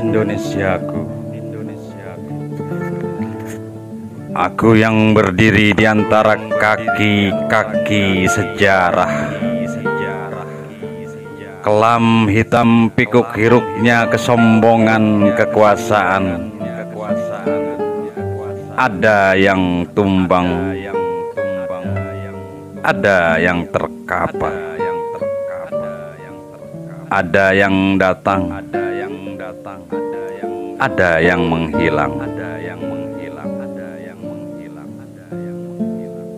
Indonesiaku. Aku yang berdiri di antara kaki-kaki sejarah. Kelam hitam pikuk hiruknya kesombongan kekuasaan. Ada yang tumbang Ada yang terkapar Ada yang datang ada yang menghilang, ada yang menghilang, ada yang menghilang, ada yang menghilang.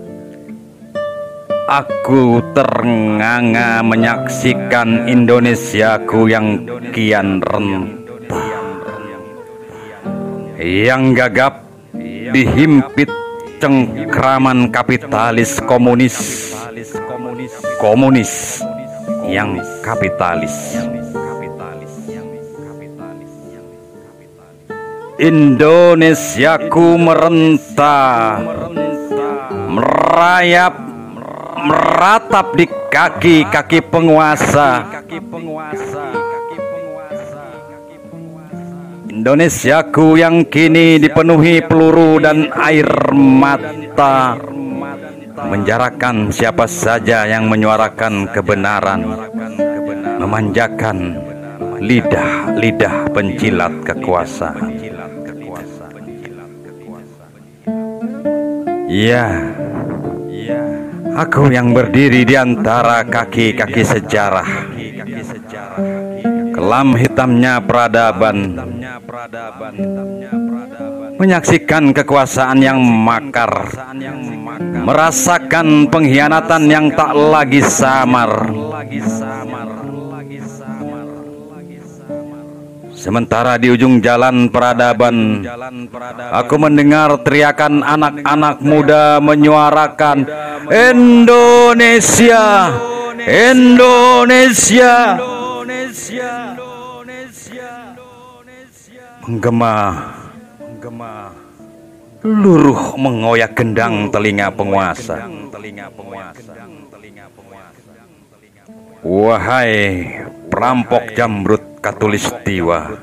Aku ternganga menyaksikan Indonesiaku yang kian rentah, yang gagap dihimpit cengkraman kapitalis komunis, komunis yang kapitalis. Indonesiaku merentah, merayap, meratap di kaki-kaki penguasa. Indonesiaku yang kini dipenuhi peluru dan air mata. Menjarakan siapa saja yang menyuarakan kebenaran, memanjakan lidah-lidah penjilat kekuasaan. Ya, aku yang berdiri di antara kaki-kaki sejarah. Kelam hitamnya peradaban. Menyaksikan kekuasaan yang makar. Merasakan pengkhianatan yang tak lagi samar. Sementara di ujung jalan peradaban, aku mendengar teriakan anak-anak muda menyuarakan Indonesia, Indonesia, menggema, menggema, luruh mengoyak gendang telinga penguasa. Wahai perampok jamrut Katulistiwa.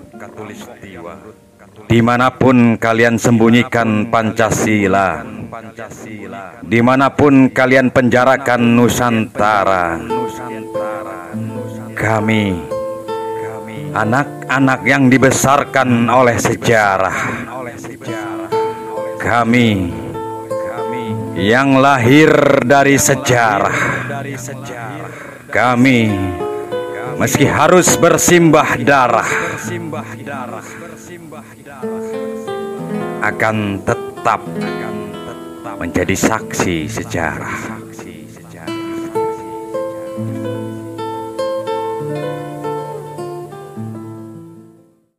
Di mana pun kalian sembunyikan Pancasila, di mana pun kalian penjarakan Nusantara, kami, anak-anak yang dibesarkan oleh sejarah, kami, yang lahir dari sejarah, kami meski harus bersimbah darah akan tetap menjadi saksi sejarah